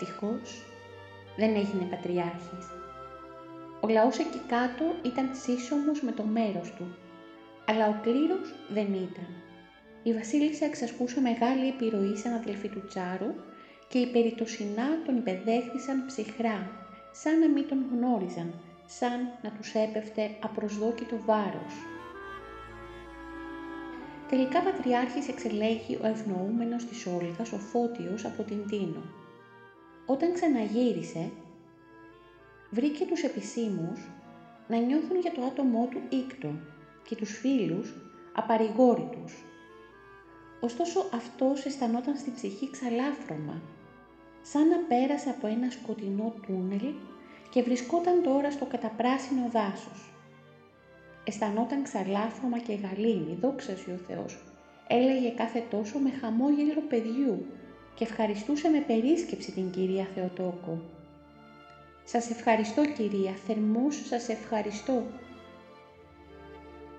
Ευτυχώς δεν έγινε πατριάρχης. Ο λαός εκεί κάτω ήταν σύσσωμος με το μέρος του, αλλά ο κλήρος δεν ήταν. Η βασίλισσα εξασκούσε μεγάλη επιρροή σαν αδελφή του Τσάρου και οι περιτοσινά τον υπεδέχθησαν ψυχρά, σαν να μην τον γνώριζαν, σαν να τους έπεφτε απροσδόκητο βάρος. Τελικά πατριάρχης εξελέγει ο ευνοούμενος της Όλγας, ο Φώτιος από την Τίνο. Όταν ξαναγύρισε, βρήκε τους επισήμους να νιώθουν για το άτομό του ήκτο και τους φίλους απαρηγόρητους. Ωστόσο αυτός αισθανόταν στην ψυχή ξαλάφρωμα, σαν να πέρασε από ένα σκοτεινό τούνελ και βρισκόταν τώρα στο καταπράσινο δάσος αισθανόταν ξαλάφρωμα και γαλήνη, δόξα ο Θεός. Έλεγε κάθε τόσο με χαμόγελο παιδιού και ευχαριστούσε με περίσκεψη την Κυρία Θεοτόκο. «Σας ευχαριστώ Κυρία, θερμός σας ευχαριστώ».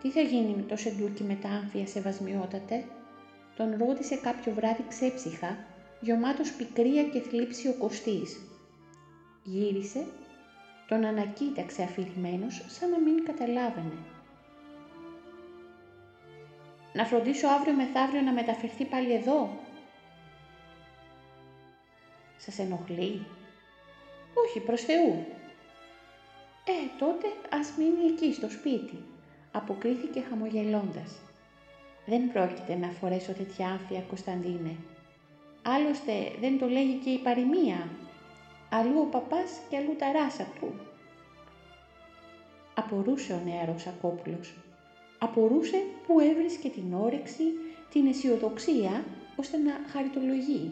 «Τι θα γίνει με το σεντούκι με τα άμφια σεβασμιότατε» τον ρώτησε κάποιο βράδυ ξέψυχα, γιωμάτος πικρία και θλίψη ο Κωστής. Γύρισε, τον ανακοίταξε αφηρημένος σαν να μην καταλάβαινε. Να φροντίσω αύριο μεθαύριο να μεταφερθεί πάλι εδώ. Σας ενοχλεί; Όχι, προς Θεού. Ε, τότε ας μείνει εκεί στο σπίτι, αποκρίθηκε χαμογελώντας. Δεν πρόκειται να φορέσω τέτοια άφια, Κωνσταντίνε. Άλλωστε δεν το λέγει και η παροιμία. Αλλού ο παπάς και αλλού τα ράσα του. Απορούσε ο νεαρός Ακόπουλος απορούσε που έβρισκε την όρεξη, την αισιοδοξία, ώστε να χαριτολογεί.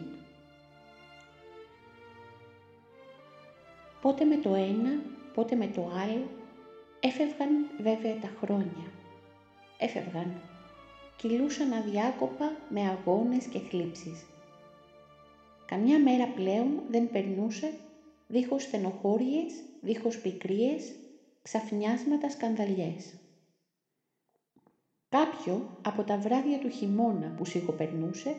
Πότε με το ένα, πότε με το άλλο, έφευγαν βέβαια τα χρόνια. Έφευγαν, κυλούσαν αδιάκοπα με αγώνες και θλίψεις. Καμιά μέρα πλέον δεν περνούσε δίχως στενοχώριες, δίχως πικρίες, ξαφνιάσματα σκανδαλιές. Κάποιο από τα βράδια του χειμώνα που σιγοπερνούσε,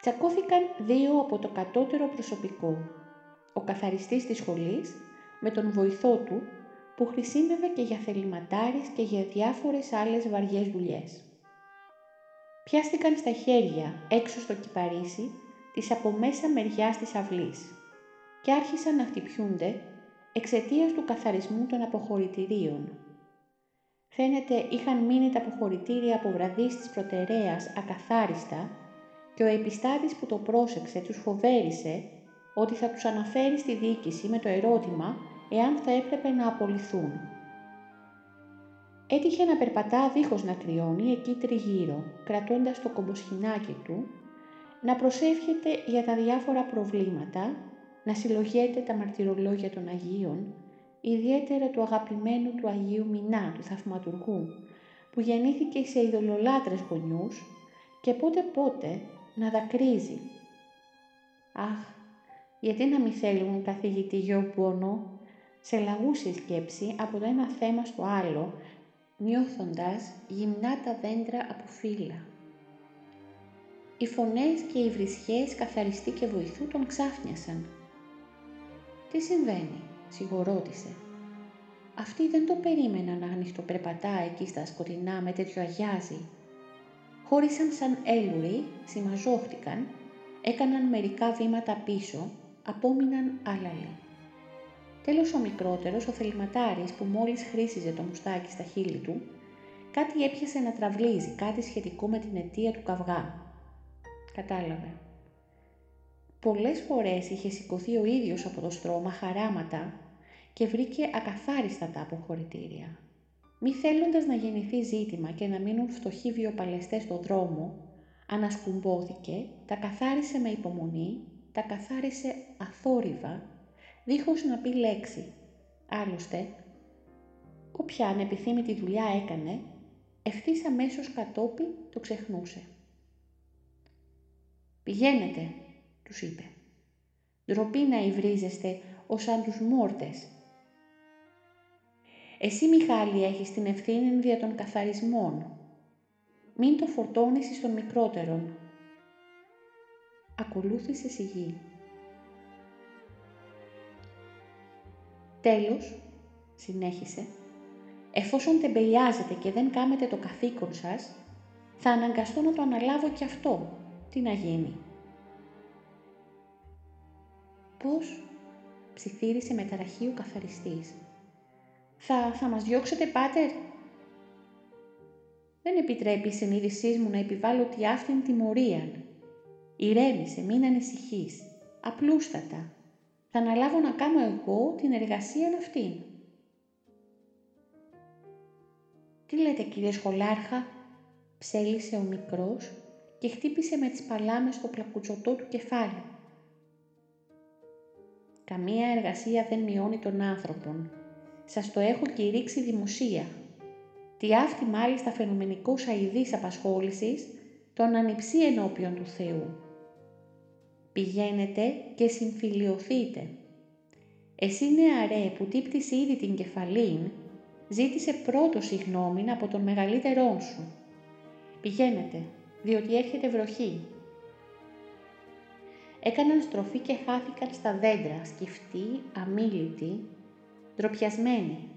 τσακώθηκαν δύο από το κατώτερο προσωπικό, ο καθαριστής της σχολής με τον βοηθό του που χρησιμεύε και για θεληματάρις και για διάφορες άλλες βαριές δουλειές. Πιάστηκαν στα χέρια έξω στο κυπαρίσι της από μέσα μεριάς της αυλής και άρχισαν να χτυπιούνται εξαιτίας του καθαρισμού των αποχωρητηρίων Φαίνεται είχαν μείνει τα αποχωρητήρια από βραδείς της προτεραίας ακαθάριστα και ο επιστάτης που το πρόσεξε τους φοβέρισε ότι θα τους αναφέρει στη διοίκηση με το ερώτημα εάν θα έπρεπε να απολυθούν. Έτυχε να περπατά δίχως να κρυώνει εκεί τριγύρω, κρατώντας το κομποσχοινάκι του, να προσεύχεται για τα διάφορα προβλήματα, να συλλογέται τα μαρτυρολόγια των Αγίων, ιδιαίτερα του αγαπημένου του Αγίου Μινά, του Θαυματουργού, που γεννήθηκε σε ειδωλολάτρες γονιούς και πότε πότε να δακρύζει. Αχ, γιατί να μη θέλουν καθηγητή γιο πόνο, σε λαγούση σκέψη από το ένα θέμα στο άλλο, νιώθοντας γυμνά τα δέντρα από φύλλα. Οι φωνές και οι βρισχές καθαριστή και βοηθού τον ξάφνιασαν. Τι συμβαίνει, σιγουρώτησε. αυτή δεν το περίμεναν να ανοιχτοπερπατά εκεί στα σκοτεινά με τέτοιο αγιάζι. Χώρισαν σαν έλουροι, συμμαζόχτηκαν, έκαναν μερικά βήματα πίσω, απόμειναν άλαλοι. Τέλος ο μικρότερος, ο θεληματάρης που μόλις χρήσιζε το μουστάκι στα χείλη του, κάτι έπιασε να τραβλίζει, κάτι σχετικό με την αιτία του καυγά. Κατάλαβε. Πολλές φορές είχε σηκωθεί ο ίδιος από το στρώμα χαράματα και βρήκε ακαθάριστα τα αποχωρητήρια. Μη θέλοντας να γεννηθεί ζήτημα και να μείνουν φτωχοί βιοπαλαιστές στο δρόμο, ανασκουμπόθηκε, τα καθάρισε με υπομονή, τα καθάρισε αθόρυβα, δίχως να πει λέξη. Άλλωστε, όποια ανεπιθύμητη δουλειά έκανε, ευθύς αμέσως κατόπι το ξεχνούσε. «Πηγαίνετε», τους είπε. «Ντροπή να υβρίζεστε ως σαν τους μόρτες. Εσύ, Μιχάλη, έχεις την ευθύνη δια των καθαρισμών. Μην το φορτώνεις εις των μικρότερων». Ακολούθησε σιγή. Τέλος, συνέχισε, εφόσον τεμπελιάζετε και δεν κάμετε το καθήκον σας, θα αναγκαστώ να το αναλάβω και αυτό. Τι να γίνει. Πώς, ψιθύρισε με ταραχή ο καθαριστής. Θα, θα μας διώξετε, πάτερ; Δεν επιτρέπει η συνείδησή μου να επιβάλλω τη αυτήν τιμωρία. Ηρέμησε, μην ανησυχείς. Απλούστατα. Θα αναλάβω να κάνω εγώ την εργασία αυτήν. «Τι λέτε κύριε Σχολάρχα» ψέλισε ο μικρός και χτύπησε με τις παλάμες το πλακουτσοτό του κεφάλι. Καμία εργασία δεν μειώνει τον άνθρωπον. Σας το έχω κηρύξει δημοσία. Τι αυτή μάλιστα φαινομενικός αηδής απασχόλησης, τον ανυψεί ενώπιον του Θεού. Πηγαίνετε και συμφιλιωθείτε. Εσύ νεαρέ που τύπτεις ήδη την κεφαλήν, ζήτησε πρώτο συγνώμη από τον μεγαλύτερό σου. Πηγαίνετε, διότι έρχεται βροχή. Έκαναν στροφή και χάθηκαν στα δέντρα, σκυφτοί, αμήλυτοι, ντροπιασμένοι.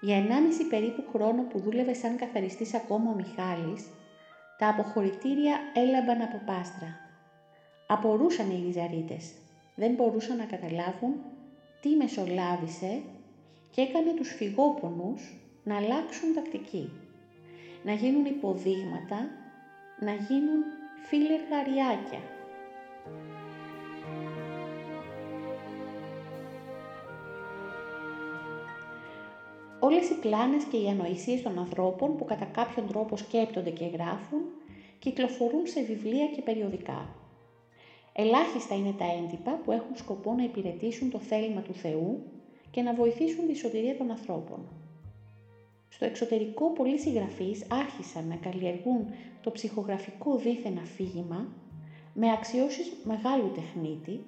Για ενάμιση περίπου χρόνο που δούλευε σαν καθαριστής ακόμα ο Μιχάλης, τα αποχωρητήρια έλαμπαν από πάστρα. Απορούσαν οι Λιζαρίτες. Δεν μπορούσαν να καταλάβουν τι μεσολάβησε και έκανε τους φυγόπονους να αλλάξουν τακτική. Να γίνουν υποδείγματα, να γίνουν φιλεργαριάκια. Όλες οι πλάνες και οι ανοησίες των ανθρώπων που κατά κάποιον τρόπο σκέπτονται και γράφουν, κυκλοφορούν σε βιβλία και περιοδικά. Ελάχιστα είναι τα έντυπα που έχουν σκοπό να υπηρετήσουν το θέλημα του Θεού και να βοηθήσουν τη σωτηρία των ανθρώπων. Στο εξωτερικό πολλοί συγγραφείς άρχισαν να καλλιεργούν το ψυχογραφικό δίθεν αφήγημα με αξιώσεις μεγάλου τεχνίτη,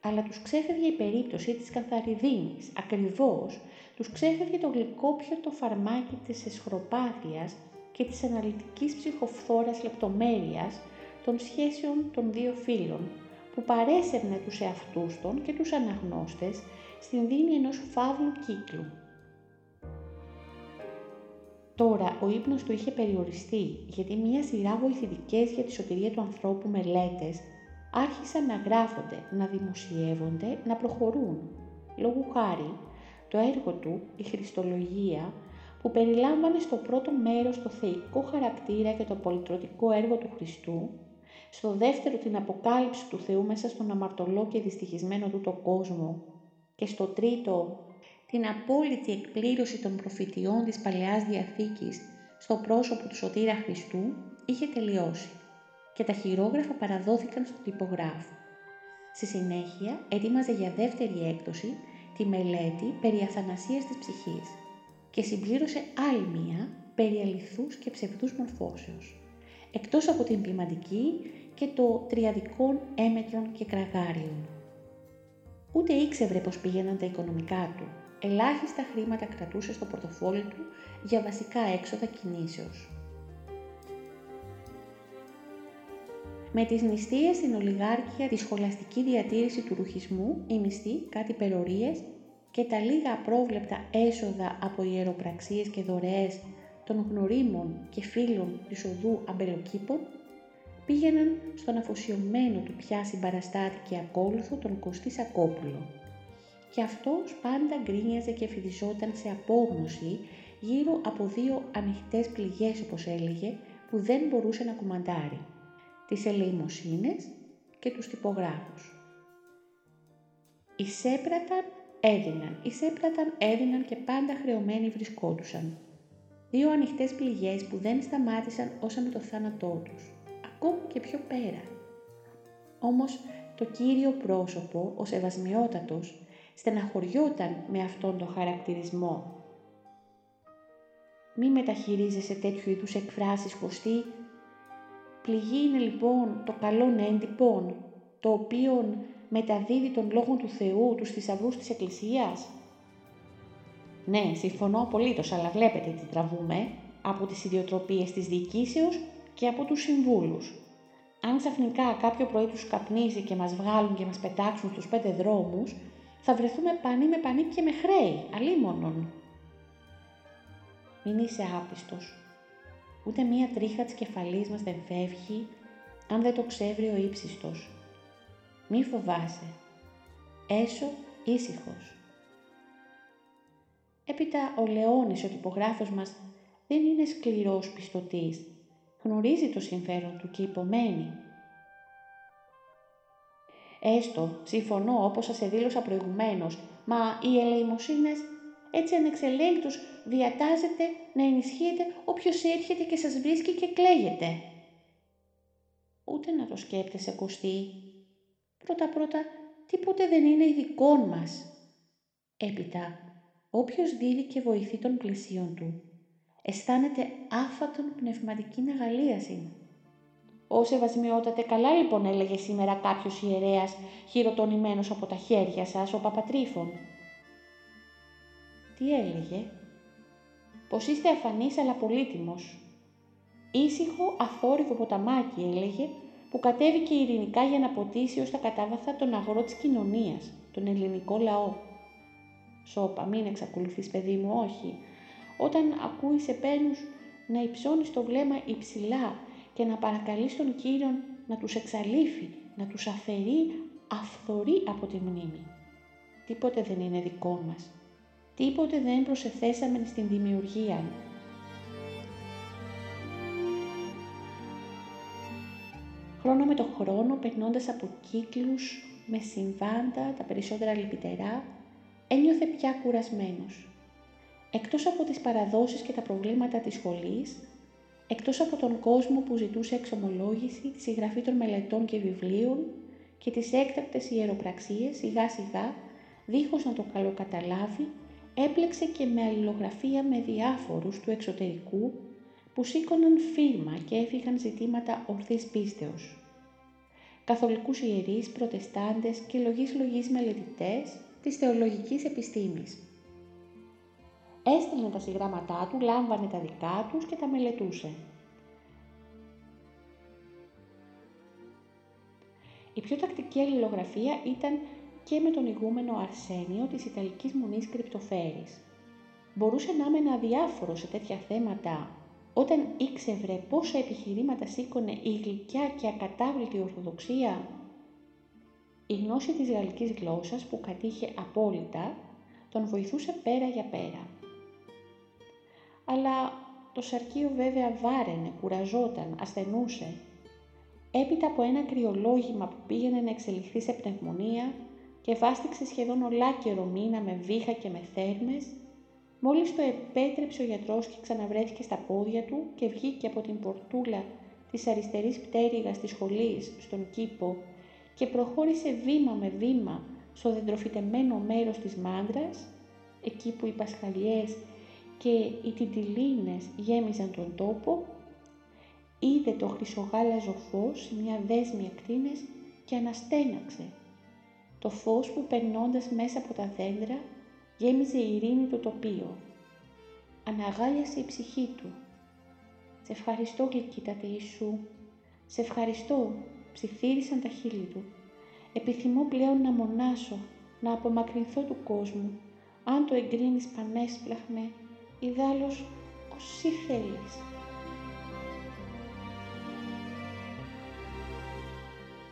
αλλά τους ξέφευγε η περίπτωση της καθαριδίνης, ακριβώς τους ξέφευγε το γλυκόπιωτο φαρμάκι της εσχροπάθειας και της αναλυτικής ψυχοφθόρας λεπτομέρειας των σχέσεων των δύο φίλων, που παρέσαιρνε τους εαυτούς των και τους αναγνώστες στην δίνη ενός φαύλου κύκλου. Τώρα ο ύπνος του είχε περιοριστεί, γιατί μία σειρά βοηθητικές για τη σωτηρία του ανθρώπου μελέτες άρχισαν να γράφονται, να δημοσιεύονται, να προχωρούν. Λόγου χάρη, το έργο του, η Χριστολογία, που περιλάμβανε στο πρώτο μέρος το θεϊκό χαρακτήρα και το πολυτρωτικό έργο του Χριστού, στο δεύτερο την αποκάλυψη του Θεού μέσα στον αμαρτωλό και δυστυχισμένο του το κόσμο και στο τρίτο την απόλυτη εκπλήρωση των προφητιών της Παλαιάς Διαθήκης στο πρόσωπο του Σωτήρα Χριστού είχε τελειώσει και τα χειρόγραφα παραδόθηκαν στον τυπογράφο. Στη συνέχεια ετοίμαζε για δεύτερη έκδοση τη μελέτη περί αθανασίας της ψυχής και συμπλήρωσε άλλη μία περί αληθούς και ψευδούς μορφώσεως. Εκτός από την ποιηματική και το τριαδικών έμετρων και κραγάριων. Ούτε ήξευρε πως πήγαιναν τα οικονομικά του. Ελάχιστα χρήματα κρατούσε στο πορτοφόλι του για βασικά έξοδα κινήσεως. Με τις νηστείες στην ολιγάρκεια, τη σχολαστική διατήρηση του ρουχισμού, οι μισθοί, κάτι περορίες, και τα λίγα απρόβλεπτα έσοδα από ιεροπραξίες και δωρεές των γνωρίμων και φίλων της οδού αμπελοκήπων πήγαιναν στον αφοσιωμένο του πια συμπαραστάτη και ακόλουθο τον Κωστή Σακόπουλο. Και αυτός πάντα γκρίνιαζε και φυδιζόταν σε απόγνωση γύρω από δύο ανοιχτές πληγές όπως έλεγε που δεν μπορούσε να κουμαντάρει. Τις ελεημοσύνες και τους τυπογράφους. Εισέπραταν, έδιναν, εισέπραταν, έδιναν και πάντα χρεωμένοι βρισκόντουσαν. Δύο ανοιχτές πληγές που δεν σταμάτησαν όσα με το θάνατό τους ακόμη και πιο πέρα. Όμως το κύριο πρόσωπο, ο Σεβασμιότατος, στεναχωριόταν με αυτόν τον χαρακτηρισμό. Μη μεταχειρίζεσαι τέτοιου είδους εκφράσεις χωστή. Πληγή είναι λοιπόν το καλό έντυπον, το οποίο μεταδίδει τον Λόγο του Θεού, τους θησαυρούς της Εκκλησίας. Ναι, συμφωνώ απολύτως, αλλά βλέπετε τι τραβούμε από τις ιδιοτροπίες της διοικήσεως και από τους συμβούλους. Αν ξαφνικά κάποιο πρωί τους καπνίζει και μας βγάλουν και μας πετάξουν στους πέντε δρόμους, θα βρεθούμε πανί με πανί και με χρέη, αλίμονον. Μην είσαι άπιστος. Ούτε μία τρίχα της κεφαλής μας δεν φεύγει, αν δεν το ξέβρει ο ύψιστος. Μη φοβάσαι. Έσω ήσυχος. Έπειτα ο Λεώνης, ο τυπογράφος μας, δεν είναι σκληρός πιστοτής, γνωρίζει το συμφέρον του και υπομένει. Έστω, συμφωνώ όπως σας εδήλωσα προηγουμένως, μα οι ελεημοσύνες έτσι ανεξελέγητος διατάζεται να ενισχύεται όποιος έρχεται και σας βρίσκει και κλαίγεται. Ούτε να το σκέπτεσαι Κωστή. Πρώτα-πρώτα, τίποτε δεν είναι ειδικών μας. Έπειτα, όποιος δίδει και βοηθεί των πλησίων του, αισθάνεται άφατον πνευματική αγαλίαση. «Ω σεβασμιότατε, καλά λοιπόν έλεγε σήμερα κάποιος ιερέας, χειροτονημένος από τα χέρια σας, ο Παπατρίφων». Τι έλεγε; «Πως είστε αφανής αλλά πολύτιμος». Ήσυχο, αθόρυβο ποταμάκι έλεγε, που κατέβηκε ειρηνικά για να ποτίσει ως τα κατάβαθα τον αγρό της κοινωνίας, τον ελληνικό λαό. Σώπα, μην εξακολουθείς παιδί μου, όχι, όταν ακούεις σε πένους να υψώνεις το βλέμμα υψηλά και να παρακαλείς τον Κύριο να τους εξαλείφει, να τους αφαιρεί αυθορή από τη μνήμη. Τίποτε δεν είναι δικό μας. Τίποτε δεν προσεθέσαμε στην δημιουργία. Χρόνο με το χρόνο, περνώντας από κύκλους, με συμβάντα, τα περισσότερα λυπητερά, ένιωθε πια κουρασμένος. Εκτός από τις παραδόσεις και τα προβλήματα της σχολής, εκτός από τον κόσμο που ζητούσε εξομολόγηση, τη συγγραφή των μελετών και βιβλίων και τις έκτακτες ιεροπραξίες, σιγά σιγά, δίχως να το καλοκαταλάβει, έπλεξε και με αλληλογραφία με διάφορους του εξωτερικού που σήκωναν φίρμα και έφυγαν ζητήματα ορθής πίστεως. Καθολικούς ιερείς, προτεστάντες και λογής λογής μελετητές της θεολογικής επιστήμης έστελνε τα συγγράμματά του, λάμβανε τα δικά τους και τα μελετούσε. Η πιο τακτική αλληλογραφία ήταν και με τον ηγούμενο Αρσένιο της Ιταλικής Μονής Κρυπτοφέρης. Μπορούσε να είναι αδιάφορο σε τέτοια θέματα όταν ήξευρε πόσα επιχειρήματα σήκωνε η γλυκιά και ακατάβλητη Ορθοδοξία; Η γνώση της γαλλικής γλώσσας που κατήχε απόλυτα τον βοηθούσε πέρα για πέρα αλλά το σαρκείο βέβαια βάραινε, κουραζόταν, ασθενούσε. Έπειτα από ένα κρυολόγημα που πήγαινε να εξελιχθεί σε πνευμονία και βάστηξε σχεδόν ολάκερο μήνα με βήχα και με θέρμες, μόλις το επέτρεψε ο γιατρός και ξαναβρέθηκε στα πόδια του και βγήκε από την πορτούλα της αριστερής πτέρυγας της σχολής στον κήπο και προχώρησε βήμα με βήμα στο δεντροφυτεμένο μέρος της μάντρας, εκεί που οι πασχαλιές και οι τιτιλίνες γέμιζαν τον τόπο, είδε το χρυσογάλαζο φως σε μια δέσμη ακτίνες και αναστέναξε. Το φως που περνώντας μέσα από τα δέντρα γέμιζε ειρήνη το τοπίο. Αναγάλιασε η ψυχή του. «Σε ευχαριστώ γλυκύτατε Ιησού, σε ευχαριστώ», ψιθύρισαν τα χείλη του. «Επιθυμώ πλέον να μονάσω, να απομακρυνθώ του κόσμου, αν το εγκρίνεις πανέσπλαχνε, ιδάλλως όσοι θέλεις.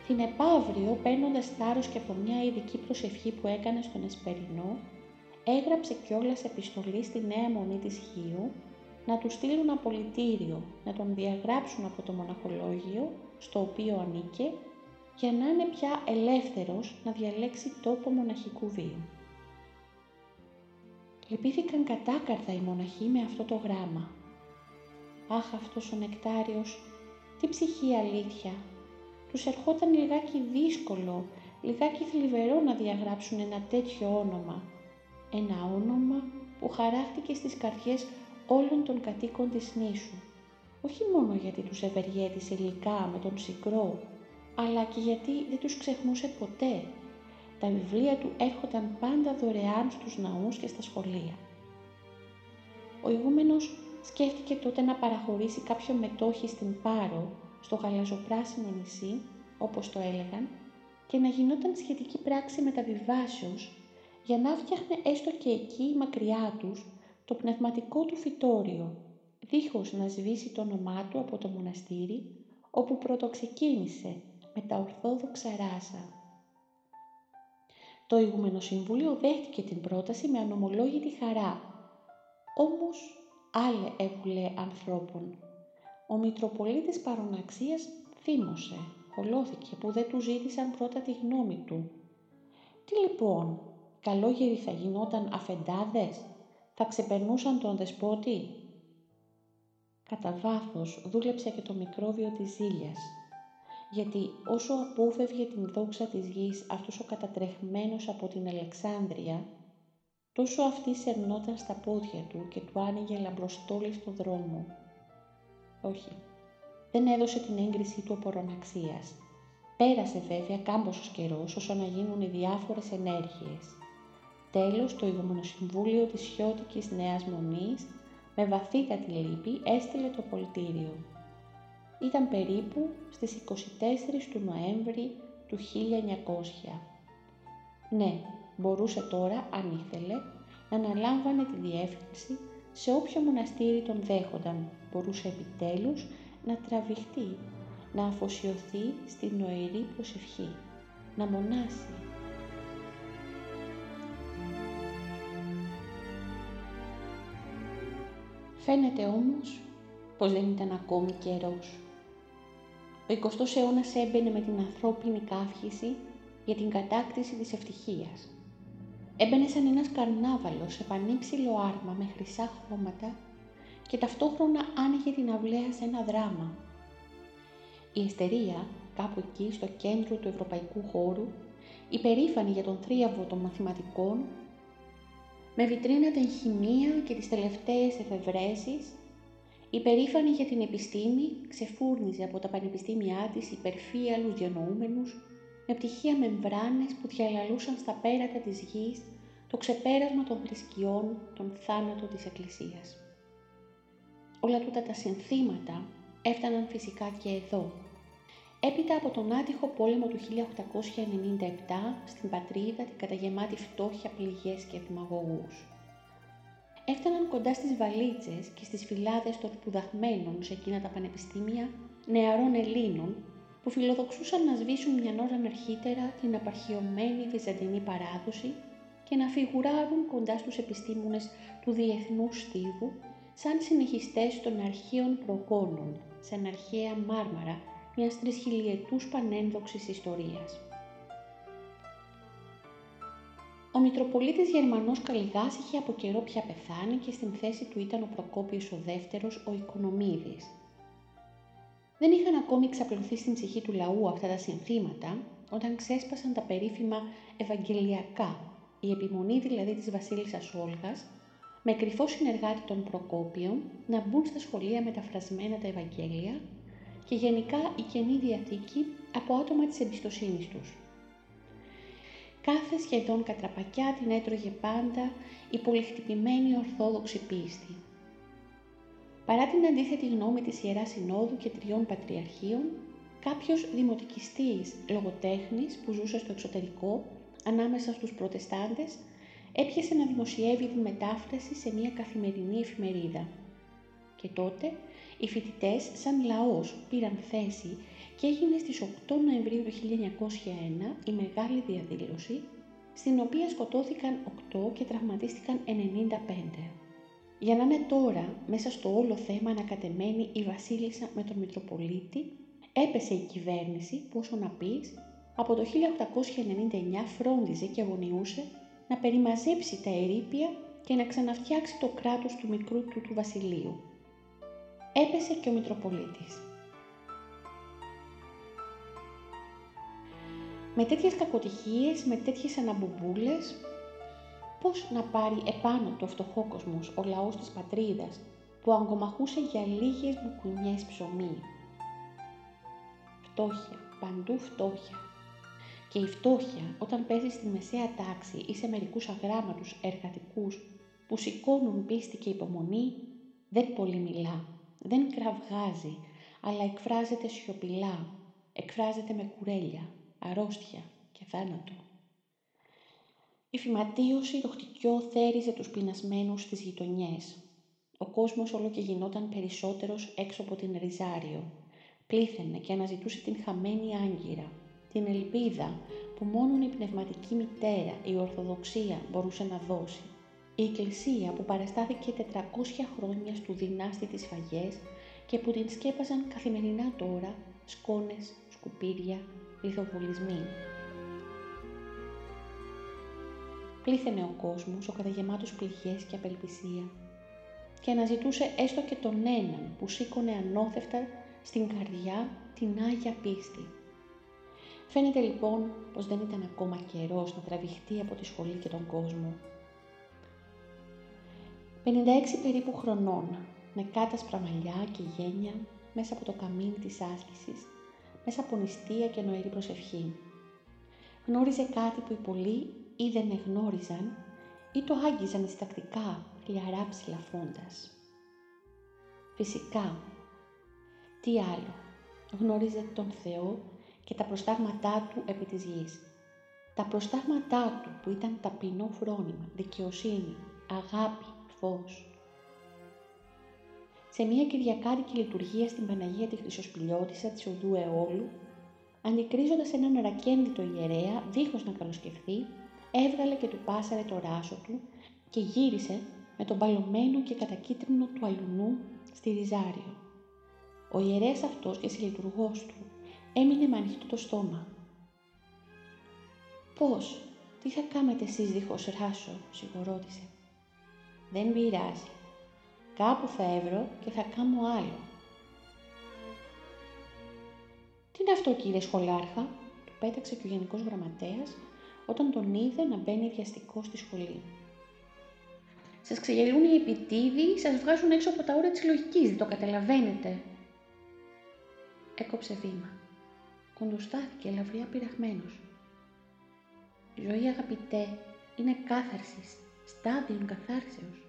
Την επαύριο, παίρνοντας θάρρος και από μια ειδική προσευχή που έκανε στον Εσπερινό, έγραψε κιόλας επιστολή στη νέα μονή της Χίου να του στείλουν απολυτήριο, να τον διαγράψουν από το μοναχολόγιο στο οποίο ανήκε για να είναι πια ελεύθερος να διαλέξει τόπο μοναχικού βίου. Λυπήθηκαν κατάκαρδα οι μοναχοί με αυτό το γράμμα. Αχ αυτός ο νεκτάριος, τι ψυχή αλήθεια. Τους ερχόταν λιγάκι δύσκολο, λιγάκι θλιβερό να διαγράψουν ένα τέτοιο όνομα. Ένα όνομα που χαράχτηκε στις καρδιές όλων των κατοίκων της νήσου. Όχι μόνο γιατί τους ευεργέτησε υλικά με τον συγκρό, αλλά και γιατί δεν τους ξεχνούσε ποτέ. Τα βιβλία του έρχονταν πάντα δωρεάν στους ναούς και στα σχολεία. Ο ηγούμενος σκέφτηκε τότε να παραχωρήσει κάποιο μετόχι στην Πάρο, στο γαλαζοπράσινο νησί, όπως το έλεγαν, και να γινόταν σχετική πράξη μεταβιβάσεως για να φτιάχνε έστω και εκεί μακριά τους το πνευματικό του φυτόριο, δίχως να σβήσει το όνομά του από το μοναστήρι όπου πρωτοξεκίνησε με τα ορθόδοξα ράσα. Το Ηγούμενο Συμβούλιο δέχτηκε την πρόταση με ανομολόγητη χαρά. Όμως άλλε έβουλε ανθρώπων. Ο Μητροπολίτης Παροναξίας θύμωσε, χολώθηκε που δεν του ζήτησαν πρώτα τη γνώμη του. Τι λοιπόν, καλόγεροι θα γινόταν αφεντάδες, θα ξεπερνούσαν τον δεσπότη; Κατά βάθος δούλεψε και το μικρόβιο της ζήλιας, γιατί όσο απόφευγε την δόξα της γης αυτός ο κατατρεχμένος από την Αλεξάνδρεια, τόσο αυτή σερνόταν στα πόδια του και του άνοιγε λαμπροστόλη στο δρόμο. Όχι, δεν έδωσε την έγκρισή του απορροναξίας. Πέρασε βέβαια κάμποσος καιρός όσο να γίνουν οι διάφορες ενέργειες. Τέλος, το Ηγούμενο Συμβούλιο της Χιώτικης Νέας Μονής, με βαθύτατη λύπη, έστειλε το πολιτήριο. Ήταν περίπου στις 24 του Νοέμβρη του 1900. Ναι, μπορούσε τώρα, αν ήθελε, να αναλάμβανε τη διεύθυνση σε όποιο μοναστήρι τον δέχονταν. Μπορούσε επιτέλους να τραβηχτεί, να αφοσιωθεί στην νοερή προσευχή, να μονάσει, Φαίνεται όμως πως δεν ήταν ακόμη καιρός. Ο 20ος αιώνας έμπαινε με την ανθρώπινη καύχηση για την κατάκτηση της ευτυχίας. Έμπαινε σαν ένας καρνάβαλος σε πανύψηλο άρμα με χρυσά χρώματα και ταυτόχρονα άνοιγε την αυλαία σε ένα δράμα. Η Εστερία, κάπου εκεί στο κέντρο του ευρωπαϊκού χώρου, υπερήφανη για τον θρίαβο των μαθηματικών, με βιτρίνα την χημεία και τις τελευταίες εφευρέσεις, υπερήφανη για την επιστήμη, ξεφούρνιζε από τα πανεπιστήμια της υπερφύαλους διανοούμενους, με πτυχία μεμβράνες που διαλαλούσαν στα πέρατα της γης το ξεπέρασμα των θρησκειών, τον θάνατο της Εκκλησίας. Όλα τούτα τα συνθήματα έφταναν φυσικά και εδώ, Έπειτα από τον άτυχο πόλεμο του 1897 στην πατρίδα την καταγεμάτη φτώχεια, πληγές και δημαγωγούς. Έφταναν κοντά στις βαλίτσες και στις φυλάδες των σπουδαγμένων σε εκείνα τα πανεπιστήμια νεαρών Ελλήνων που φιλοδοξούσαν να σβήσουν μια ώρα αρχίτερα την απαρχιωμένη βυζαντινή παράδοση και να φιγουράρουν κοντά στους επιστήμονες του διεθνούς στίβου σαν συνεχιστές των αρχαίων προγόνων, σαν αρχαία μάρμαρα μιας τρισχιλιετούς πανένδοξης ιστορίας. Ο Μητροπολίτης Γερμανός Καλλιγάς είχε από καιρό πια πεθάνει και στην θέση του ήταν ο Προκόπιος ο δεύτερος, ο Οικονομίδης. Δεν είχαν ακόμη ξαπλωθεί στην ψυχή του λαού αυτά τα συνθήματα, όταν ξέσπασαν τα περίφημα Ευαγγελιακά, η επιμονή δηλαδή της βασίλισσας Όλγας, με κρυφό συνεργάτη των Προκόπιων να μπουν στα σχολεία μεταφρασμένα τα Ευαγγέλια και γενικά η Καινή Διαθήκη από άτομα της εμπιστοσύνης τους. Κάθε σχεδόν κατραπακιά την έτρωγε πάντα η πολυχτυπημένη ορθόδοξη πίστη. Παρά την αντίθετη γνώμη της Ιεράς Συνόδου και τριών Πατριαρχείων, κάποιος δημοτικιστής λογοτέχνης που ζούσε στο εξωτερικό, ανάμεσα στους προτεστάντες, έπιασε να δημοσιεύει τη μετάφραση σε μια καθημερινή εφημερίδα. Και τότε οι φοιτητές σαν λαός πήραν θέση και έγινε στις 8 Νοεμβρίου του 1901 η μεγάλη διαδήλωση, στην οποία σκοτώθηκαν 8 και τραυματίστηκαν 95. Για να είναι τώρα μέσα στο όλο θέμα ανακατεμένη η βασίλισσα με τον Μητροπολίτη, έπεσε η κυβέρνηση που όσο να πεις, από το 1899 φρόντιζε και αγωνιούσε να περιμαζέψει τα ερήπια και να ξαναφτιάξει το κράτος του μικρού του του βασιλείου. Έπεσε και ο Μητροπολίτης. Με τέτοιες κακοτυχίες, με τέτοιες αναμπομπούλες, πώς να πάρει επάνω το φτωχό κόσμος ο λαός της πατρίδας που αγκομαχούσε για λίγες μπουκουνιές ψωμί. Φτώχεια, παντού φτώχεια. Και η φτώχεια όταν παίζει στη μεσαία τάξη ή σε μερικούς αγράμματους εργατικούς που σηκώνουν πίστη και υπομονή, δεν πολύ μιλά, δεν κραυγάζει, αλλά εκφράζεται σιωπηλά, εκφράζεται με κουρέλια, αρρώστια και θάνατο. Η φυματίωση, το χτυκιό θέριζε τους πεινασμένους στις γειτονιές. Ο κόσμος όλο και γινόταν περισσότερος έξω από την Ριζάριο. Πλήθαινε και αναζητούσε την χαμένη άγκυρα, την ελπίδα που μόνο η πνευματική μητέρα, η Ορθοδοξία μπορούσε να δώσει. Η Εκκλησία που παραστάθηκε 400 χρόνια στου δυνάστη της φαγές και που την σκέπαζαν καθημερινά τώρα σκόνες, σκουπίδια, λιθοβολισμοί. Πλήθαινε ο κόσμος, ο καταγεμάτος πληγές και απελπισία και αναζητούσε έστω και τον έναν που σήκωνε ανώθευτα στην καρδιά την Άγια πίστη. Φαίνεται λοιπόν πως δεν ήταν ακόμα καιρός να τραβηχτεί από τη σχολή και τον κόσμο. 56 περίπου χρονών, με κάτασπρα μαλλιά και γένια, μέσα από το καμίνι της άσκησης, μέσα από νηστεία και νοερή προσευχή. Γνώριζε κάτι που οι πολλοί ή δεν εγνώριζαν ή το άγγιζαν διστακτικά, χλιαρά ψηλαφώντας. Φυσικά, τι άλλο, γνώριζε τον Θεό και τα προστάγματά Του επί της γης. Τα προστάγματά Του που ήταν ταπεινό φρόνημα, δικαιοσύνη, αγάπη, φως. Σε μια κυριακάτικη λειτουργία στην Παναγία τη Χρυσοσπηλιώτισσα της Οδού Εόλου, αντικρίζοντας έναν ρακένδυτο ιερέα, δίχως να καλοσκεφθεί, έβγαλε και του πάσαρε το ράσο του και γύρισε με τον παλωμένο και κατακίτρινο του αλουνού στη Ριζάριο. Ο ιερέας αυτός και συλλειτουργός του έμεινε με ανοιχτό το στόμα. «Πώς, τι θα κάνετε εσείς δίχως ράσο», σιγουρώτησε. «Δεν πειράζει. Κάπου θα έβρω και θα κάνω άλλο». «Τι είναι αυτό κύριε σχολάρχα», του πέταξε και ο Γενικός Γραμματέας όταν τον είδε να μπαίνει βιαστικό στη σχολή. Σας ξεγελούν οι επιτίδιοι, σας βγάζουν έξω από τα όρια της λογικής, δεν το καταλαβαίνετε. Έκοψε βήμα. Κοντοστάθηκε ελαφριά πειραγμένος. Η ζωή αγαπητέ είναι κάθαρσης, στάδιον καθάρσεως.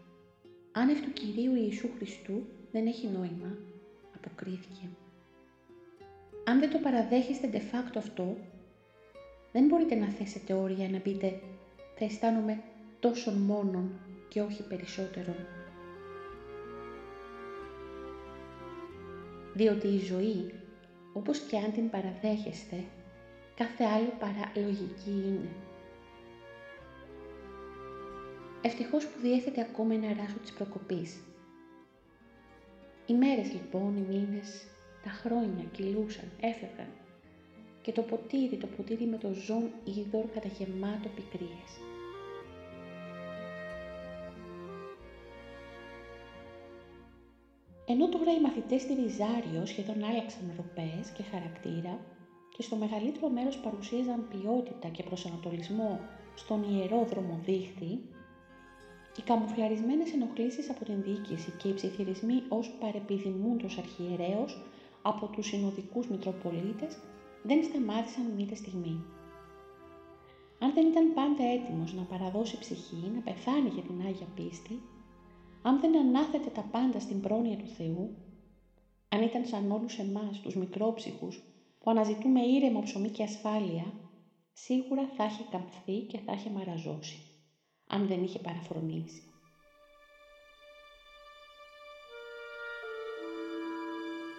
Άνευ του Κυρίου Ιησού Χριστού δεν έχει νόημα, αποκρίθηκε. Αν δεν το παραδέχεστε de facto αυτό, δεν μπορείτε να θέσετε όρια να πείτε «θα αισθάνομαι τόσο μόνον και όχι περισσότερον». Διότι η ζωή, όπως και αν την παραδέχεστε, κάθε άλλο παρά λογική είναι. Ευτυχώς που διέθετε ακόμα ένα ράσο της προκοπής. Οι μέρες λοιπόν, οι μήνες, τα χρόνια κυλούσαν, έφευγαν και το ποτήρι, το ποτήρι με το ζών είδωρ καταγεμάτο πικρίες. Ενώ τώρα οι μαθητές στη Ριζάριο σχεδόν άλλαξαν ροπές και χαρακτήρα και στο μεγαλύτερο μέρος παρουσίαζαν ποιότητα και προσανατολισμό στον ιερόδρομο δίχτυ, οι καμουφλαρισμένες ενοχλήσεις από την διοίκηση και οι ψιθυρισμοί ως παρεπιδημούντος αρχιερέως από τους συνοδικούς Μητροπολίτες δεν σταμάτησαν μήτε στιγμή. Αν δεν ήταν πάντα έτοιμος να παραδώσει ψυχή, να πεθάνει για την Άγια πίστη, αν δεν ανάθετε τα πάντα στην πρόνοια του Θεού, αν ήταν σαν όλους εμάς τους μικρόψυχους που αναζητούμε ήρεμο ψωμί και ασφάλεια, σίγουρα θα είχε καμφθεί και θα είχε μαραζώσει. Αν δεν είχε παραφρονήσει.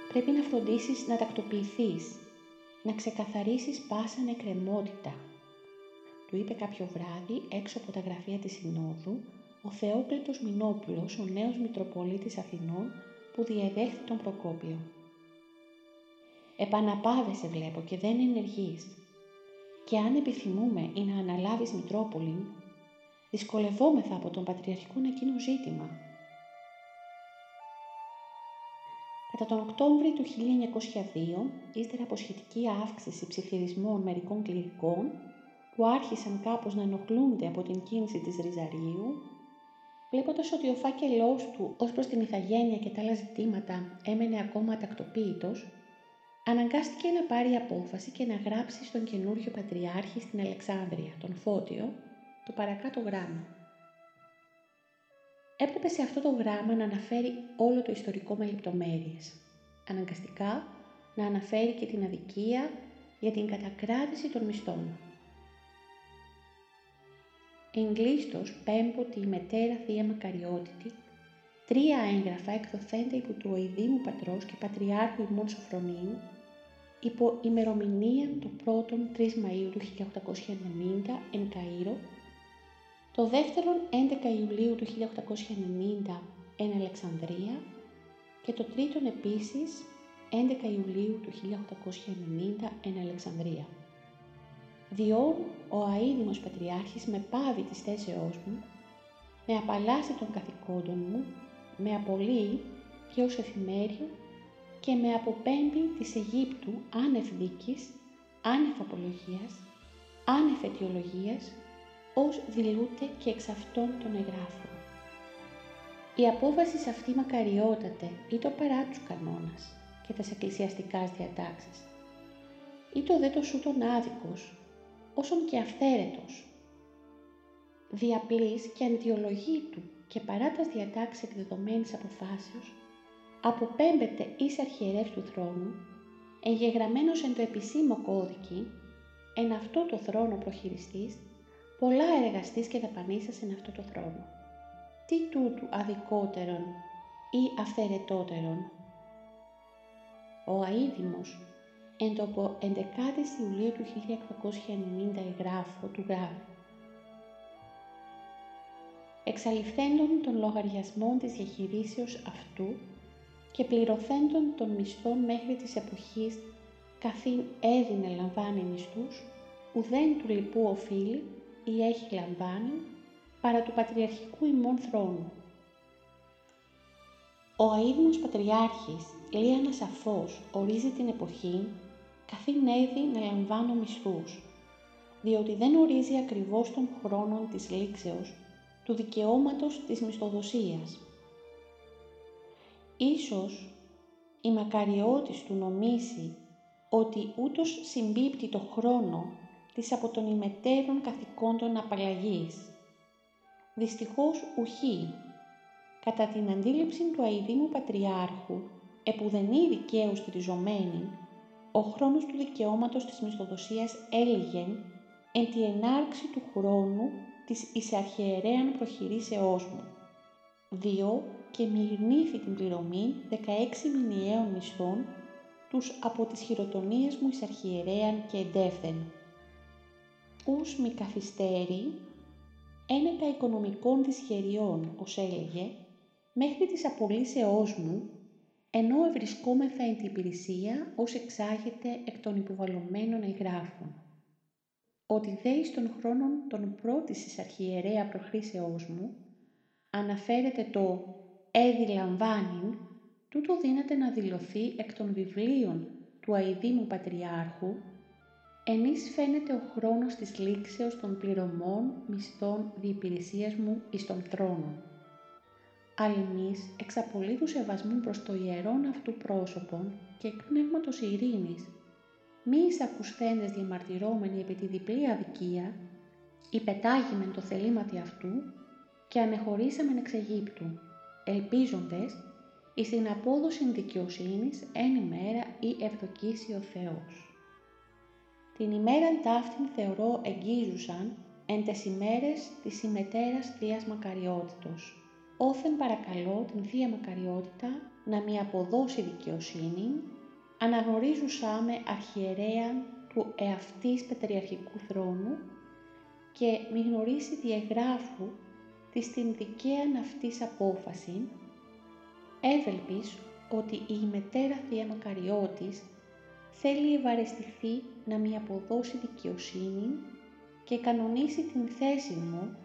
Πρέπει να φροντίσεις να τακτοποιηθείς, να ξεκαθαρίσεις πάσα νεκρεμότητα. Του είπε κάποιο βράδυ έξω από τα γραφεία της Συνόδου ο Θεόκλητος Μινόπουλος, ο νέος Μητροπολίτης Αθηνών που διεδέχθη τον Προκόπιο. Επαναπάβεσαι βλέπω και δεν ενεργείς. Και αν επιθυμούμε ή να αναλάβεις Μητρόπολη, δυσκολευόμεθα από τον πατριαρχικό εκείνο ζήτημα. Κατά τον Οκτώβριο του 1902, ύστερα από σχετική αύξηση ψιθυρισμών μερικών κληρικών, που άρχισαν κάπως να ενοχλούνται από την κίνηση της Ριζαρίου, βλέποντας ότι ο φάκελός του ως προς την ηθαγένεια και τα άλλα ζητήματα έμενε ακόμα ατακτοποίητος, αναγκάστηκε να πάρει απόφαση και να γράψει στον καινούριο Πατριάρχη στην Αλεξάνδρεια, τον Φώτιο, το παρακάτω γράμμα. Έπρεπε σε αυτό το γράμμα να αναφέρει όλο το ιστορικό με λεπτομέρειες. Αναγκαστικά να αναφέρει και την αδικία για την κατακράτηση των μισθών. Εγκλήστος πέμπω τη μετέρα Θεία Μακαριότητη, τρία έγγραφα εκδοθέντα υπό του Οηδήμου Πατρός και Πατριάρχου ημών Σοφρονίου, υπό ημερομηνία το πρώτον 3 Μαΐου του 1890 εν Καΐρο, το δεύτερον 11 Ιουλίου του 1890 εν Αλεξανδρία και το τρίτον επίσης 11 Ιουλίου του 1890 εν Αλεξανδρία. Διόν ο αείδημος Πατριάρχης με πάβει της θέσεώς μου, με απαλλάσσει των καθηκόντων μου, με απολύει και ως εφημέριο και με αποπέμπει της Αιγύπτου άνευ δίκης, άνευ απολογίας, άνευ αιτιολογίας, ως δηλούται και εξ αυτών των εγγράφων. Η απόβαση σε αυτή μακαριότατε ή το παρά τους κανόνας και τα εκκλησιαστικά διατάξεις, ή το δε το σου τον άδικος όσον και αυθαίρετος. Διαπλής και αντιολογή του και παρά τα διατάξεις εκδεδομένης αποφάσεως, αποπέμπεται εις αρχιερεύς του θρόνου, εγγεγραμμένος εν το επισήμο κώδικη, εν αυτό το θρόνο προχειριστής, πολλά εργαστής και δαπανίσας εν αυτό το θρόνο. Τι τούτου αδικότερον ή αυθαιρετότερον. Ο αίδημος εν το από 11 Ιουλίου του 1890 εγγράφο του γράφου. Εξαλειφθέντων των λογαριασμών της διαχειρήσεως αυτού και πληρωθέντων των μισθών μέχρι της εποχής καθήν έδινε λαμβάνει μισθούς, ουδέν του λοιπού οφείλει ή έχει λαμβάνει παρά του πατριαρχικού ημών θρόνου. Ο αίδημος πατριάρχης Λίανα σαφώς ορίζει την εποχή καθήν έδει να λαμβάνω μισθούς, διότι δεν ορίζει ακριβώς τον χρόνο της λήξεως του δικαιώματος της μισθοδοσίας. Ίσως η μακαριώτης του νομίσει ότι ούτως συμπίπτει το χρόνο της από τον ημετέρων καθηκόντων απαλλαγής. Δυστυχώς ουχή, κατά την αντίληψη του αηδήμου πατριάρχου, επουδενή δικαίου στηριζομένη, ο χρόνος του δικαιώματος της μισθοδοσίας έλυγε εν τη ενάρξη του χρόνου της εισαρχιερέαν προχειρήσεώς μου. Δύο και μυρνήθη την πληρωμή 16 μηνιαίων μισθών τους από τις χειροτονίες μου εισαρχιερέαν και εντεύθεν. Ούς μη καθυστέρη, ένεκα οικονομικών χεριών, ως έλεγε, μέχρι της απολύσεώς μου ενώ ευρισκόμεθα εν την υπηρεσία ως εξάγεται εκ των υποβαλλωμένων εγγράφων. Ότι δε εις των χρόνων των πρώτης αρχιερέα προχρήσεώς μου, αναφέρεται το «έδι λαμβάνειν», τούτο δύναται να δηλωθεί εκ των βιβλίων του αηδήμου Πατριάρχου, ενής φαίνεται ο χρόνος της λήξεως των πληρωμών μισθών διυπηρεσίας μου εις τον θρόνο αλλημείς εξ απολύτου σεβασμού προς το ιερόν αυτού πρόσωπον και εκ πνεύματος ειρήνης, μη εισακουσθέντες διαμαρτυρόμενοι επί τη διπλή αδικία, υπετάγημεν το θελήματι αυτού και ανεχωρήσαμεν εξ Αιγύπτου, ελπίζοντες εις την απόδοση δικαιοσύνης εν ημέρα ή ευδοκίσει ο Θεός. Την ημέραν ταύτην θεωρώ εγγίζουσαν εν τες ημέρες της ημετέρας Θείας Μακαριότητος. Όθεν παρακαλώ την Θεία Μακαριότητα να μη αποδώσει δικαιοσύνη, αναγνωρίζουσά με αρχιερέα του εαυτής Πετριαρχικού Θρόνου και μη γνωρίσει διαγράφου της την δικαίαν αυτής απόφαση, έβελπις ότι η μετέρα Θεία Μακαριώτης θέλει ευαρεστηθεί να μη αποδώσει δικαιοσύνη και κανονίσει την θέση μου,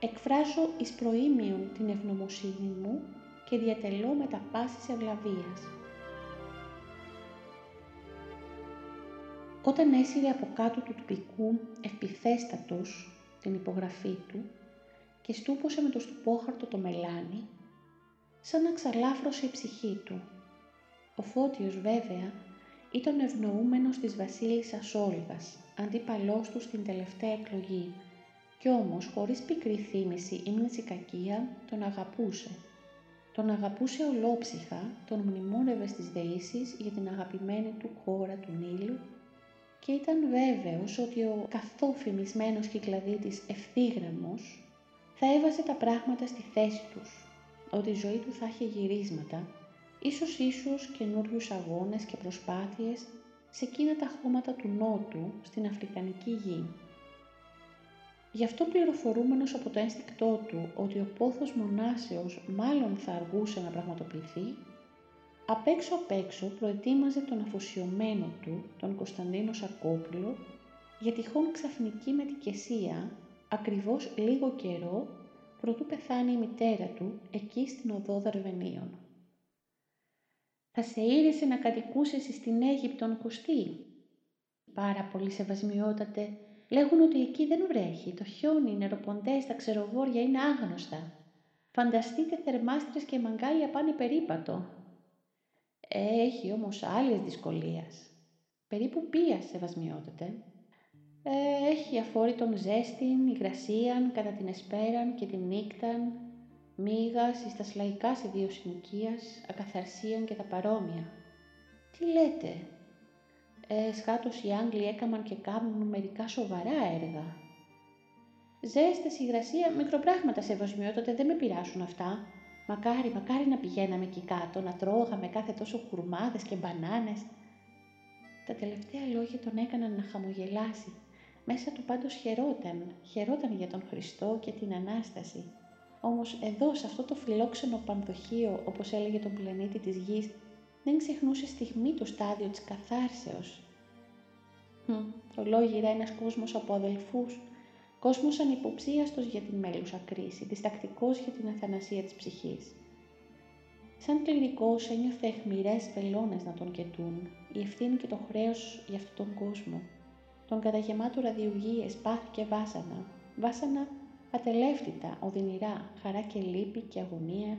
εκφράζω εις προήμιον την ευγνωμοσύνη μου και διατελώ με τα πάσης ευλαβίας. Όταν έσυρε από κάτω του τυπικού επιθέστατος την υπογραφή του και στούπωσε με το στουπόχαρτο το μελάνι, σαν να ξαλάφρωσε η ψυχή του. Ο Φώτιος βέβαια ήταν ευνοούμενος της βασίλισσας Όλγας, αντίπαλός του στην τελευταία εκλογή, κι όμως χωρίς πικρή θύμηση ή κακία τον αγαπούσε. Τον αγαπούσε ολόψυχα, τον μνημόνευε στις δεήσεις για την αγαπημένη του χώρα του Νείλου και ήταν βέβαιος ότι ο καθόφημισμένος κυκλαδίτης ευθύγραμμος θα έβαζε τα πράγματα στη θέση τους, ότι η ζωή του θα είχε γυρίσματα, ίσως ίσως καινούριους αγώνες και προσπάθειες σε εκείνα τα χώματα του Νότου στην Αφρικανική γη. Γι' αυτό πληροφορούμενος από το ένστικτό του ότι ο πόθος μονάσεως μάλλον θα αργούσε να πραγματοποιηθεί, απ' έξω απ' έξω προετοίμαζε τον αφοσιωμένο του, τον Κωνσταντίνο Σακόπουλο, για τυχόν ξαφνική μετικεσία, ακριβώς λίγο καιρό προτού πεθάνει η μητέρα του εκεί στην οδό Δαρβενίων. «Θα σε ήρεσε να κατοικούσες στην Αίγυπτον Κωστή» «Πάρα πολύ σεβασμιότατε, λέγουν ότι εκεί δεν βρέχει, το χιόνι, οι νεροποντές, τα ξεροβόρια είναι άγνωστα. Φανταστείτε θερμάστρες και μαγκάλια πάνε περίπατο, έχει όμως άλλες δυσκολίες. Περίπου πία σεβασμιότατε. Ε, έχει αφόρητον ζέστην, υγρασίαν, κατά την εσπέραν και την νύκταν, μίγας εις τα σλαϊκά σε δύο συνοικίας, ακαθαρσίαν και τα παρόμοια. Τι λέτε, ε, σχάτως οι Άγγλοι έκαμαν και κάνουν μερικά σοβαρά έργα. Ζέστες, υγρασία, μικροπράγματα σεβασμιότατε, δεν με πειράσουν αυτά. Μακάρι, μακάρι να πηγαίναμε εκεί κάτω, να τρώγαμε κάθε τόσο κουρμάδες και μπανάνες. Τα τελευταία λόγια τον έκαναν να χαμογελάσει. Μέσα του πάντως χαιρόταν, χαιρόταν για τον Χριστό και την Ανάσταση. Όμως εδώ, σε αυτό το φιλόξενο πανδοχείο, όπως έλεγε τον πλανήτη της γης, δεν ξεχνούσε στιγμή το στάδιο της καθάρσεως. ολόγυρα ένας κόσμος από αδελφούς, κόσμος ανυποψίαστος για την μέλουσα κρίση, διστακτικός για την αθανασία της ψυχής. Σαν κληρικός ένιωθε αιχμηρές βελόνες να τον κετούν, η ευθύνη και το χρέος για αυτόν τον κόσμο. Τον καταγεμάτου ραδιουγίες, πάθη και βάσανα, βάσανα ατελεύτητα, οδυνηρά, χαρά και λύπη και αγωνία,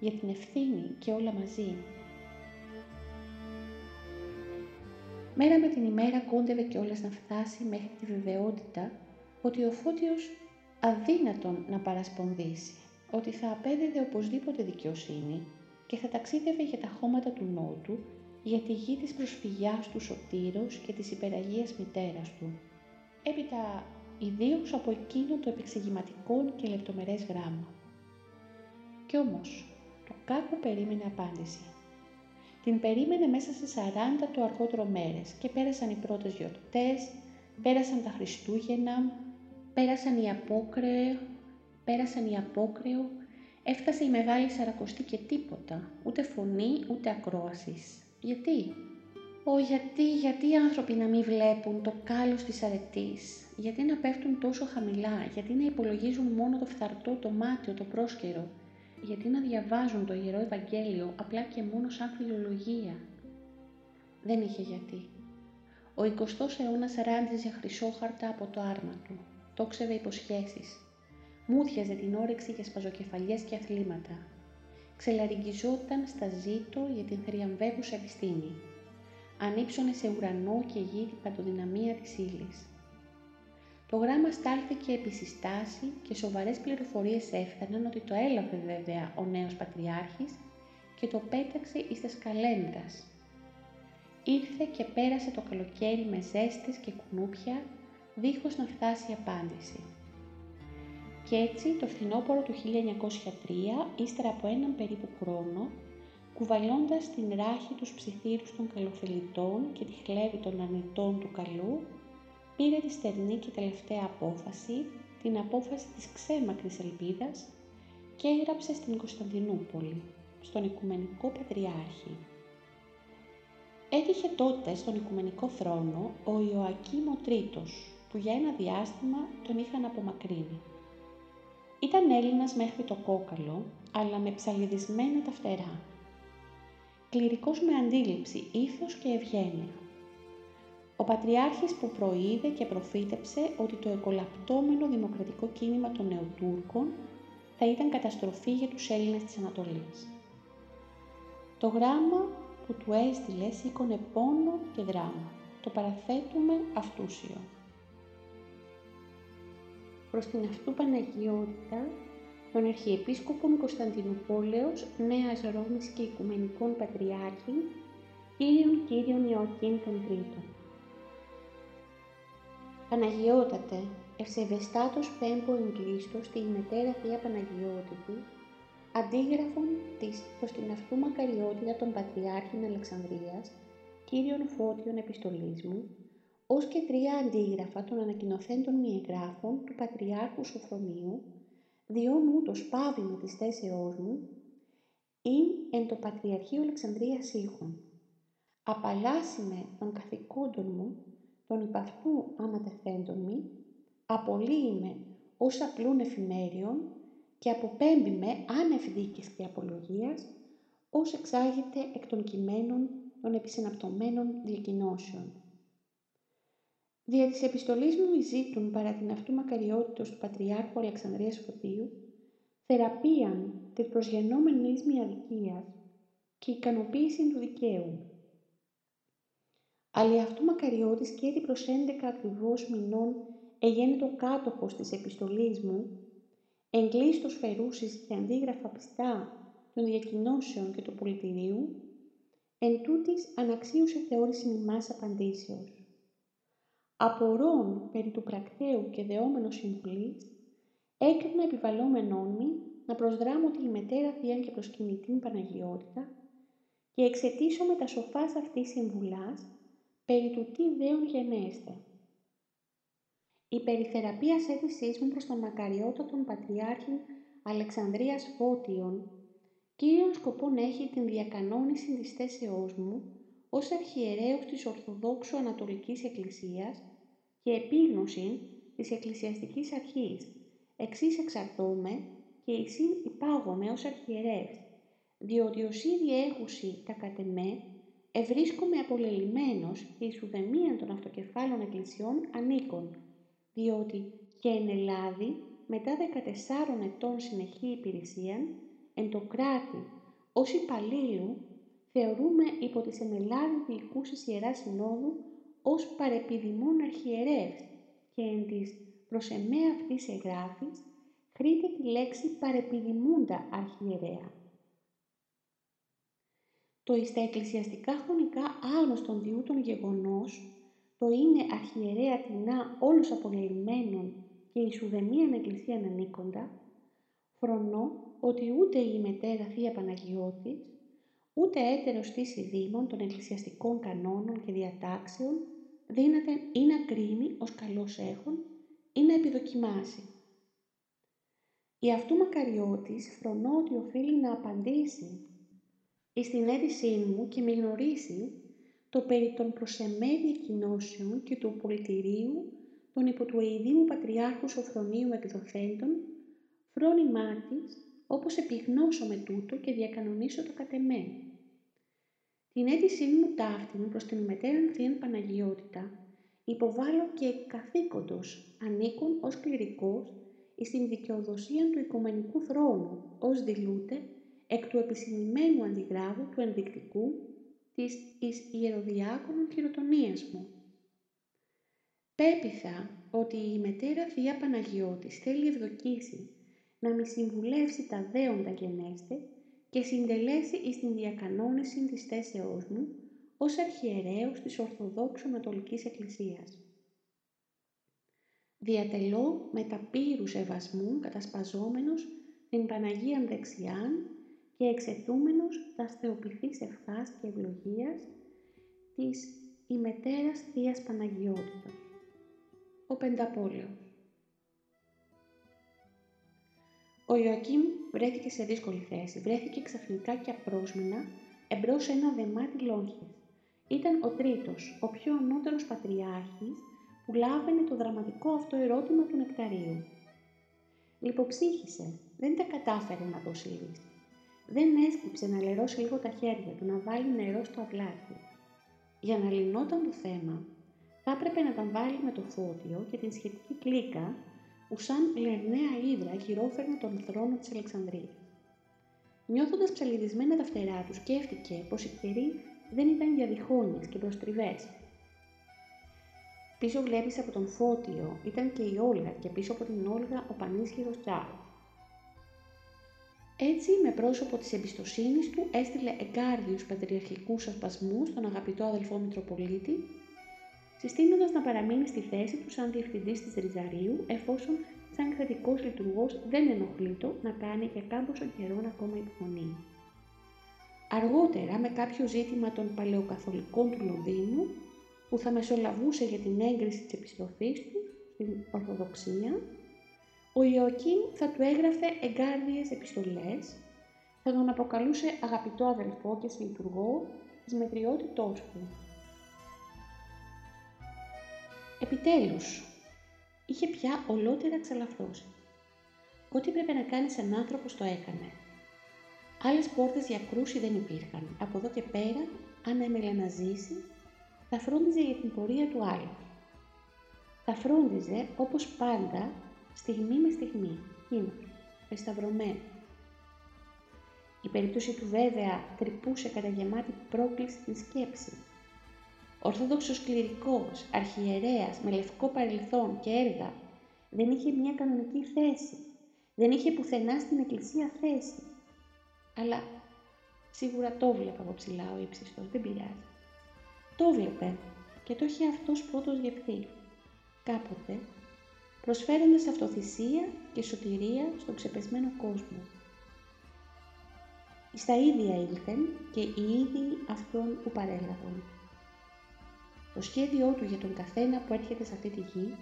για την ευθύνη και όλα μαζί. Μέρα με την ημέρα κόντευε κιόλας να φτάσει μέχρι τη βεβαιότητα ότι ο Φώτιος αδύνατον να παρασπονδύσει, ότι θα απέδιδε οπωσδήποτε δικαιοσύνη και θα ταξίδευε για τα χώματα του Νότου, για τη γη της προσφυγιάς του Σωτήρος και της υπεραγίας μητέρας του. Έπειτα ιδίως από εκείνο το επεξηγηματικό και λεπτομερές γράμμα. Κι όμως, το κάκο περίμενε απάντηση. Την περίμενε μέσα σε 40 το αργότερο μέρες και πέρασαν οι πρώτες γιορτές, πέρασαν τα Χριστούγεννα, Πέρασαν οι απόκρεο, πέρασαν οι απόκρεο, έφτασε η Μεγάλη Σαρακοστή και τίποτα, ούτε φωνή ούτε ακρόασης. Γιατί; Ω γιατί, γιατί οι άνθρωποι να μην βλέπουν το κάλος της αρετής, γιατί να πέφτουν τόσο χαμηλά, γιατί να υπολογίζουν μόνο το φθαρτό, το μάτιο, το πρόσκαιρο, γιατί να διαβάζουν το Ιερό Ευαγγέλιο απλά και μόνο σαν φιλολογία. Δεν είχε γιατί. Ο 20ος αιώνας ράντιζε χρυσόχαρτα από το άρμα του τόξευε υποσχέσεις. Μούδιαζε την όρεξη για σπαζοκεφαλιές και αθλήματα. Ξελαριγγιζόταν στα ζήτω για την θριαμβεύουσα επιστήμη. Ανύψωνε σε ουρανό και γη την παντοδυναμία της ύλης. Το γράμμα στάλθηκε επί συστάση και σοβαρές πληροφορίες έφταναν ότι το έλαβε βέβαια ο νέος πατριάρχης και το πέταξε εις τα σκαλένδρας. Ήρθε και πέρασε το καλοκαίρι με ζέστες και κουνούπια δίχως να φτάσει απάντηση. Κι έτσι το φθινόπωρο του 1903, ύστερα από έναν περίπου χρόνο, κουβαλώντας την ράχη τους ψιθύρους των καλοφιλιτών και τη χλέβη των αρνητών του καλού, πήρε τη στερνή και τελευταία απόφαση, την απόφαση της ξέμακρης ελπίδας και έγραψε στην Κωνσταντινούπολη, στον Οικουμενικό Πατριάρχη. Έτυχε τότε στον Οικουμενικό θρόνο ο Ιωακήμ ο Τρίτος, που για ένα διάστημα τον είχαν απομακρύνει. Ήταν Έλληνας μέχρι το κόκαλο, αλλά με ψαλιδισμένα τα φτερά. Κληρικός με αντίληψη, ήθος και ευγένεια. Ο Πατριάρχης που προείδε και προφήτεψε ότι το εκολαπτώμενο δημοκρατικό κίνημα των Νεοτούρκων θα ήταν καταστροφή για τους Έλληνες της Ανατολής. Το γράμμα που του έστειλε σήκωνε πόνο και δράμα. Το παραθέτουμε αυτούσιο. Προς την αυτού Παναγιότητα, τον Αρχιεπίσκοπον Κωνσταντινούπολεως, Νέας Ρώμης και Οικουμενικών Πατριάρχη, Κύριον Κύριον Ιωακήν τον Τρίτον. Παναγιώτατε, ευσεβεστάτος πέμπο εγκλήστος τη μετέρα Θεία Παναγιώτητη, αντίγραφον της προς την αυτού μακαριότητα των Πατριάρχην Αλεξανδρίας, κύριων Φώτιων επιστολής μου, ως και τρία αντίγραφα των ανακοινωθέντων μη εγγράφων του Πατριάρχου Σοφρονίου, διόν ούτως παύλημα της θέσεώς μου, ειν εν το Πατριαρχείο Αλεξανδρίας ήχων. Απαλλάσσιμε των καθηκόντων μου, των υπαυτού άματεθέντων μη, απολύειμαι ως απλούν εφημέριων και αποπέμπει με άνευ δίκης και απολογίας, ως εξάγεται εκ των κειμένων των επισυναπτωμένων διακοινώσεων. Δια της επιστολής μου ζήτουν παρά την αυτού μακαριότητος του Πατριάρχου Αλεξανδρίας Φωτίου, θεραπείαν της προσγενόμενης μη αδικίας και ικανοποίηση του δικαίου. Αλλά αυτού μακαριώτης και έτη προς 11 ακριβώς μηνών εγένετο κάτοχος της επιστολής μου, εγκλήστος φερούσης και αντίγραφα πιστά των διακοινώσεων και του πολιτηρίου, εν τούτης αναξίουσε θεώρηση μημάς απαντήσεως. Απορών περί του πρακτέου και δεόμενος συμβουλής, έκρινα επιβαλλόμενόν μη να προσδράμω τη μετέρα θεία και προσκυνητήν Παναγιότητα και εξαιτήσω με τα σοφάς αυτής συμβουλάς περί του τι δέον γενέστε. Η περιθεραπεία αίτησής μου προς τον μακαριότατον Πατριάρχη Αλεξανδρίας Φώτιον, κύριον σκοπόν έχει την διακανόνιση της θέσεώς μου ως αρχιερέως της Ορθοδόξου Ανατολικής Εκκλησίας και επίγνωση της Εκκλησιαστικής Αρχής, εξής εξαρτώμε και εισήν υπάγομαι ως αρχιερεύς, διότι ως ήδη έχουσι τα κατεμέ, ευρίσκομαι απολελειμμένος και εις ουδεμίαν των αυτοκεφάλων εκκλησιών ανήκων, διότι και εν Ελλάδη μετά 14 ετών συνεχή υπηρεσία, εν το κράτη ως υπαλλήλου θεωρούμε υπό της εν Ελλάδη διοικούσης Ιεράς Συνόδου ως παρεπιδημόν αρχιερεύς και εν της προς εμέ αυτής εγγράφης χρείται τη λέξη παρεπιδημούντα αρχιερέα. Το εις τα εκκλησιαστικά χρονικά άγνωστον διούτων γεγονός, το είναι αρχιερέα τεινά όλους απολελειμμένων και εις ουδεμίαν εκκλησίαν ανήκοντα, φρονώ ότι ούτε η μετέρα Θεία Παναγιώτης, ούτε έτερος της ειδήμων των εκκλησιαστικών κανόνων και διατάξεων δύναται ή να κρίνει ως καλός έχων ή να επιδοκιμάσει. Η αυτού μακαριώτης φρονώ ότι οφείλει να απαντήσει εις την αίτησή μου και με γνωρίσει το περί των προσεμέ διακοινώσεων και του πολιτηρίου των υπό του Αιδήμου Πατριάρχους Σοφρονίου εκδοθέντων, φρόνημά της, όπως επιγνώσω με τούτο και διακανονίσω το κατεμέ. Την αίτησή μου ταύτην προς την μετέραν Θείαν Παναγιότητα υποβάλλω και καθήκοντος ανήκουν ως κληρικός εις την δικαιοδοσία του Οικουμενικού Θρόνου, ως δηλούτε εκ του επισημημένου αντιγράβου του ενδεικτικού της εις ιεροδιάκονων χειροτονίας μου. Πέπιθα ότι η μετέρα Θεία Παναγιώτης θέλει ευδοκίσει να μη συμβουλεύσει τα δέοντα γενέστε και συντελέσει εις την διακανόνιση της θέσεώς μου ως αρχιερέως της Ορθοδόξου Ανατολικής Εκκλησίας. διατελώ με τα πύρου σεβασμού κατασπαζόμενος την Παναγίαν δεξιάν και εξετούμενος τα θεοποιηθής ευχάς και ευλογίας της ημετέρας Θείας Παναγιότητας. Ο Πενταπόλεος Ο Ιωακήμ βρέθηκε σε δύσκολη θέση. Βρέθηκε ξαφνικά και απρόσμενα εμπρός σε ένα δεμάτι λόγχες. Ήταν ο τρίτος, ο πιο ανώτερος πατριάρχης που λάβαινε το δραματικό αυτό ερώτημα του νεκταρίου. Λιποψύχησε, δεν τα κατάφερε να δώσει λύση. Δεν έσκυψε να λερώσει λίγο τα χέρια του, να βάλει νερό στο αυλάκι. Για να λυνόταν το θέμα, θα έπρεπε να τα βάλει με το φώτιο και την σχετική κλίκα που σαν λερναία ύδρα γυρόφερνε τον θρόνο της Αλεξανδρίας. Νιώθοντας ψαλιδισμένα τα φτερά του, σκέφτηκε πως η καιρή δεν ήταν για διχόνιες και προστριβές. Πίσω βλέπεις από τον Φώτιο ήταν και η Όλγα και πίσω από την Όλγα ο πανίσχυρος Τσάρος. Έτσι, με πρόσωπο της εμπιστοσύνης του, έστειλε εγκάρδιους πατριαρχικούς ασπασμούς στον αγαπητό αδελφό Μητροπολίτη, συστήνοντας να παραμείνει στη θέση του σαν διευθυντής της Ριζαρίου, εφόσον σαν κρατικός λειτουργός δεν ενοχλεί το να κάνει για κάμποσο καιρό ακόμα υπομονή. Αργότερα, με κάποιο ζήτημα των παλαιοκαθολικών του Λονδίνου, που θα μεσολαβούσε για την έγκριση της επιστροφής του στην Ορθοδοξία, ο Ιωακήμ θα του έγραφε εγκάρδιες επιστολές, θα τον αποκαλούσε αγαπητό αδελφό και συλλειτουργό της μετριότητός του. Επιτέλους, είχε πια ολότερα ξαλαφρώσει. Ό,τι πρέπει να κάνει σαν άνθρωπος το έκανε. Άλλες πόρτες για κρούση δεν υπήρχαν. Από εδώ και πέρα, αν έμελε να ζήσει, θα φρόντιζε για την πορεία του άλλου. Θα φρόντιζε, όπως πάντα, στιγμή με στιγμή, εκείνος, εσταυρωμένο. Η περίπτωση του βέβαια τρυπούσε κατά γεμάτη πρόκληση την σκέψη. Ορθόδοξος κληρικός, αρχιερέας, με λευκό παρελθόν και έργα, δεν είχε μια κανονική θέση. Δεν είχε πουθενά στην εκκλησία θέση. Αλλά σίγουρα το βλέπα από ψηλά ο ύψιστος, δεν πειράζει. Το βλέπε και το είχε αυτός πρώτος γευθεί. Κάποτε προσφέροντας αυτοθυσία και σωτηρία στον ξεπεσμένο κόσμο. Στα ίδια ήλθεν και οι ίδιοι αυτόν που παρέλαβαν. Το σχέδιό του για τον καθένα που έρχεται σε αυτή τη γη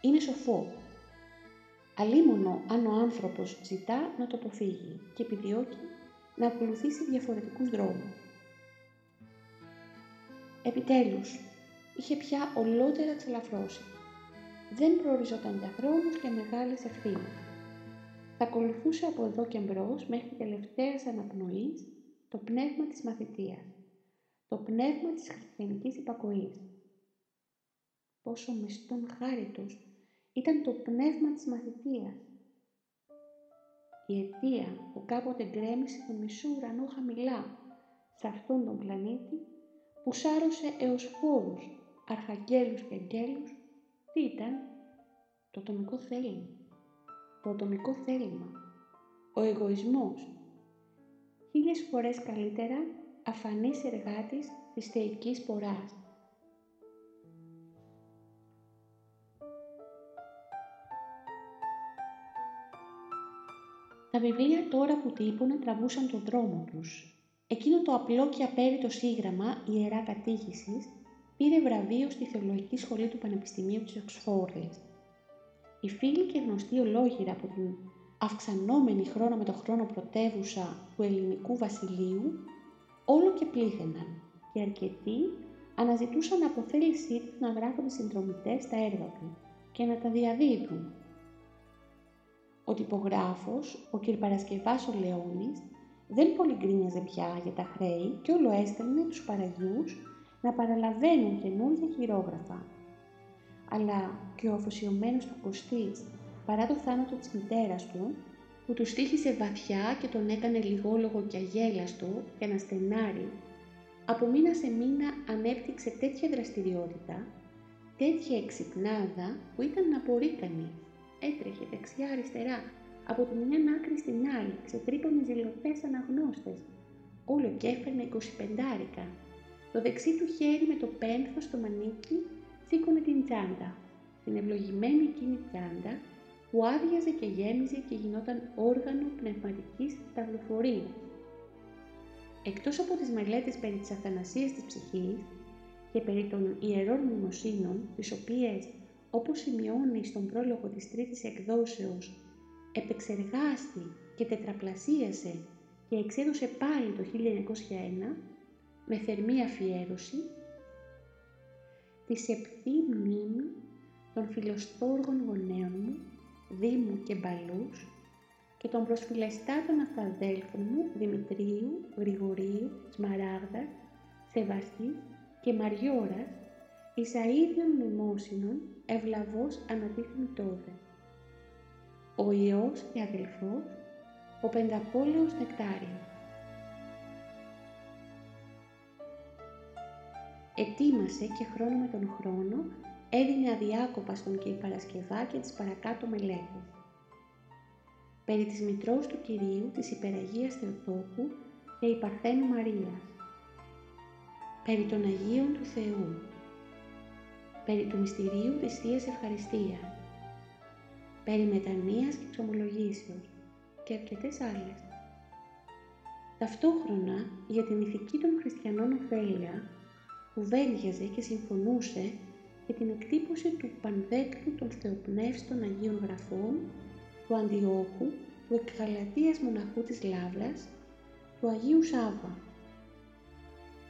είναι σοφό. Αλίμονο αν ο άνθρωπος ζητά να το αποφύγει και επιδιώκει να ακολουθήσει διαφορετικούς δρόμους. Επιτέλους, είχε πια ολότερα ξελαφρώσει δεν προοριζόταν για χρόνους και μεγάλες ευθύνες. Θα ακολουθούσε από εδώ και μπρος μέχρι τελευταίας αναπνοής το πνεύμα της μαθητείας, το πνεύμα της χριστιανικής υπακοής. Πόσο μεστόν χάριτος ήταν το πνεύμα της μαθητείας. Η αιτία που κάποτε γκρέμισε τον μισό ουρανό χαμηλά σε αυτόν τον πλανήτη που σάρωσε έως φόρους, αρχαγγέλους και αγγέλους τι ήταν; Το ατομικό θέλημα. Το ατομικό θέλημα. Ο εγωισμός. Χίλιες φορές καλύτερα αφανής εργάτης της θεϊκής ποράς. Τα βιβλία τώρα που τύπωνα τραβούσαν τον δρόμο τους. Εκείνο το απλό και απέριτο σύγγραμμα «Ιερά Κατήχησης» πήρε βραβείο στη Θεολογική Σχολή του Πανεπιστημίου της Οξφόρδης. Οι φίλοι και γνωστοί ολόγυρα από την αυξανόμενη χρόνο με το χρόνο πρωτεύουσα του ελληνικού βασιλείου όλο και πλήθαιναν και αρκετοί αναζητούσαν αποθέλησή του να γράφονται συνδρομητές στα έργα του και να τα διαδίδουν. Ο τυπογράφος, ο κ. Παρασκευάς ο Λεώνης, δεν πολύ πια για τα χρέη και όλο έστελνε τους παραγιούς να παραλαβαίνουν καινούργια χειρόγραφα. Αλλά και ο αφοσιωμένος του Κωστής, παρά το θάνατο της μητέρας του, που του στήχησε βαθιά και τον έκανε λιγόλογο και αγέλαστο για να στενάρει, από μήνα σε μήνα ανέπτυξε τέτοια δραστηριότητα, τέτοια εξυπνάδα που ήταν να μπορεί κανεί. Έτρεχε δεξιά-αριστερά, από τη μια άκρη στην άλλη, ξετρύπωνε ζηλωτές αναγνώστες. Όλο και έφερνε 25 το δεξί του χέρι με το πένθο στο μανίκι σήκωνε την τσάντα. την ευλογημένη εκείνη τσάντα που άδειαζε και γέμιζε και γινόταν όργανο πνευματικής ταυλοφορίας. Εκτός από τις μελέτες περί της αθανασίας της ψυχής και περί των ιερών μνημοσύνων, τις οποίες, όπως σημειώνει στον πρόλογο της τρίτης εκδόσεως, επεξεργάστη και τετραπλασίασε και εξέδωσε πάλι το 1901, με θερμή αφιέρωση, της σεπτή μνήμη των φιλοστόργων γονέων μου, Δήμου και Μπαλούς, και των προσφυλεστάτων αυταδέλφων μου Δημητρίου, Γρηγορίου, Σμαράγδας, Σεβαστής και Μαριώρας, εις αΐδιων μνημόσυνων ευλαβώς ανατίθεμη τότε. Ο Υιός και αδελφός, ο Πενταπόλεος Νεκτάριος. Ετοίμασε και χρόνο με τον χρόνο έδινε αδιάκοπα στον κ. Παρασκευά και τις παρακάτω μελέτες περί της μητρός του Κυρίου της Υπεραγίας Θεοτόκου και η Παρθένου Μαρίας, περί των Αγίων του Θεού, περί του μυστηρίου της Θείας Ευχαριστίας, περί μετανοίας και εξομολογήσεως και αρκετές άλλες. Ταυτόχρονα για την ηθική των χριστιανών ωφέλεια κουβέντιαζε και συμφωνούσε για την εκτύπωση του πανδέκτου των θεοπνεύστων Αγίων Γραφών του Αντιόχου, του εκγαλατίας μοναχού της Λάβρας, του Αγίου Σάββα.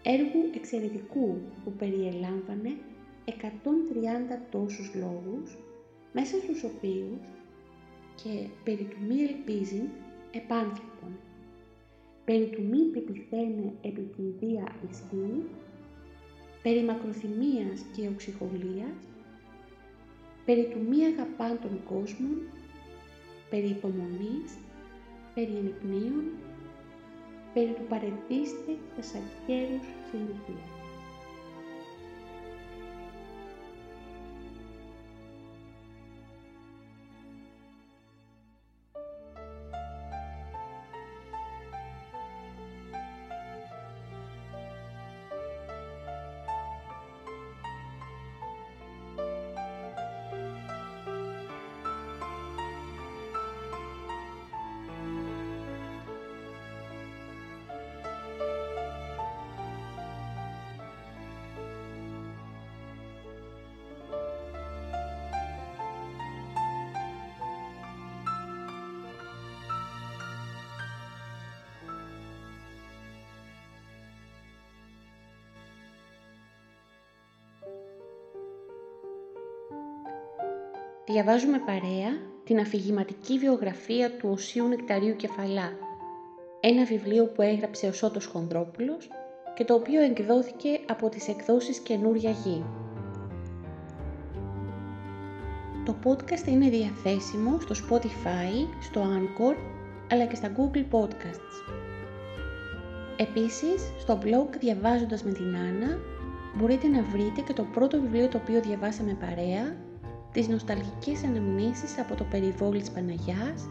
Έργου εξαιρετικού που περιελάμβανε 130 τόσους λόγους, μέσα στους οποίους και περί του μη ελπίζειν επάνθρωπον, περί του μη πεπιθένε επί τη ιδία ισχύει, περί μακροθυμίας και οξυχολίας, περί του μη αγαπάν των κόσμων περί υπομονής, περί ενυπνίων, περί του παρετήστε τα σακέρους συνηθίας. Διαβάζουμε παρέα την αφηγηματική βιογραφία του Οσίου Νεκταρίου Κεφαλά, ένα βιβλίο που έγραψε ο Σώτος Χονδρόπουλος και το οποίο εκδόθηκε από τις εκδόσεις Καινούρια Γη. Το podcast είναι διαθέσιμο στο Spotify, στο Anchor, αλλά και στα Google Podcasts. Επίσης, στο blog Διαβάζοντας με την Άννα μπορείτε να βρείτε και το πρώτο βιβλίο το οποίο διαβάσαμε παρέα τις νοσταλγικές αναμνήσεις από το περιβόλι της Παναγιάς,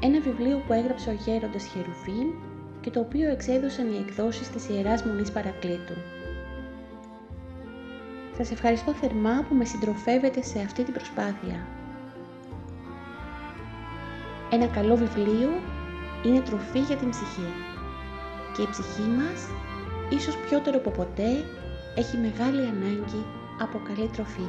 ένα βιβλίο που έγραψε ο γέροντας Χερουβίν και το οποίο εξέδωσαν οι εκδόσεις της Ιεράς Μονής Παρακλήτου. Σας ευχαριστώ θερμά που με συντροφεύετε σε αυτή την προσπάθεια. Ένα καλό βιβλίο είναι τροφή για την ψυχή και η ψυχή μας, ίσως πιότερο από ποτέ, έχει μεγάλη ανάγκη από καλή τροφή.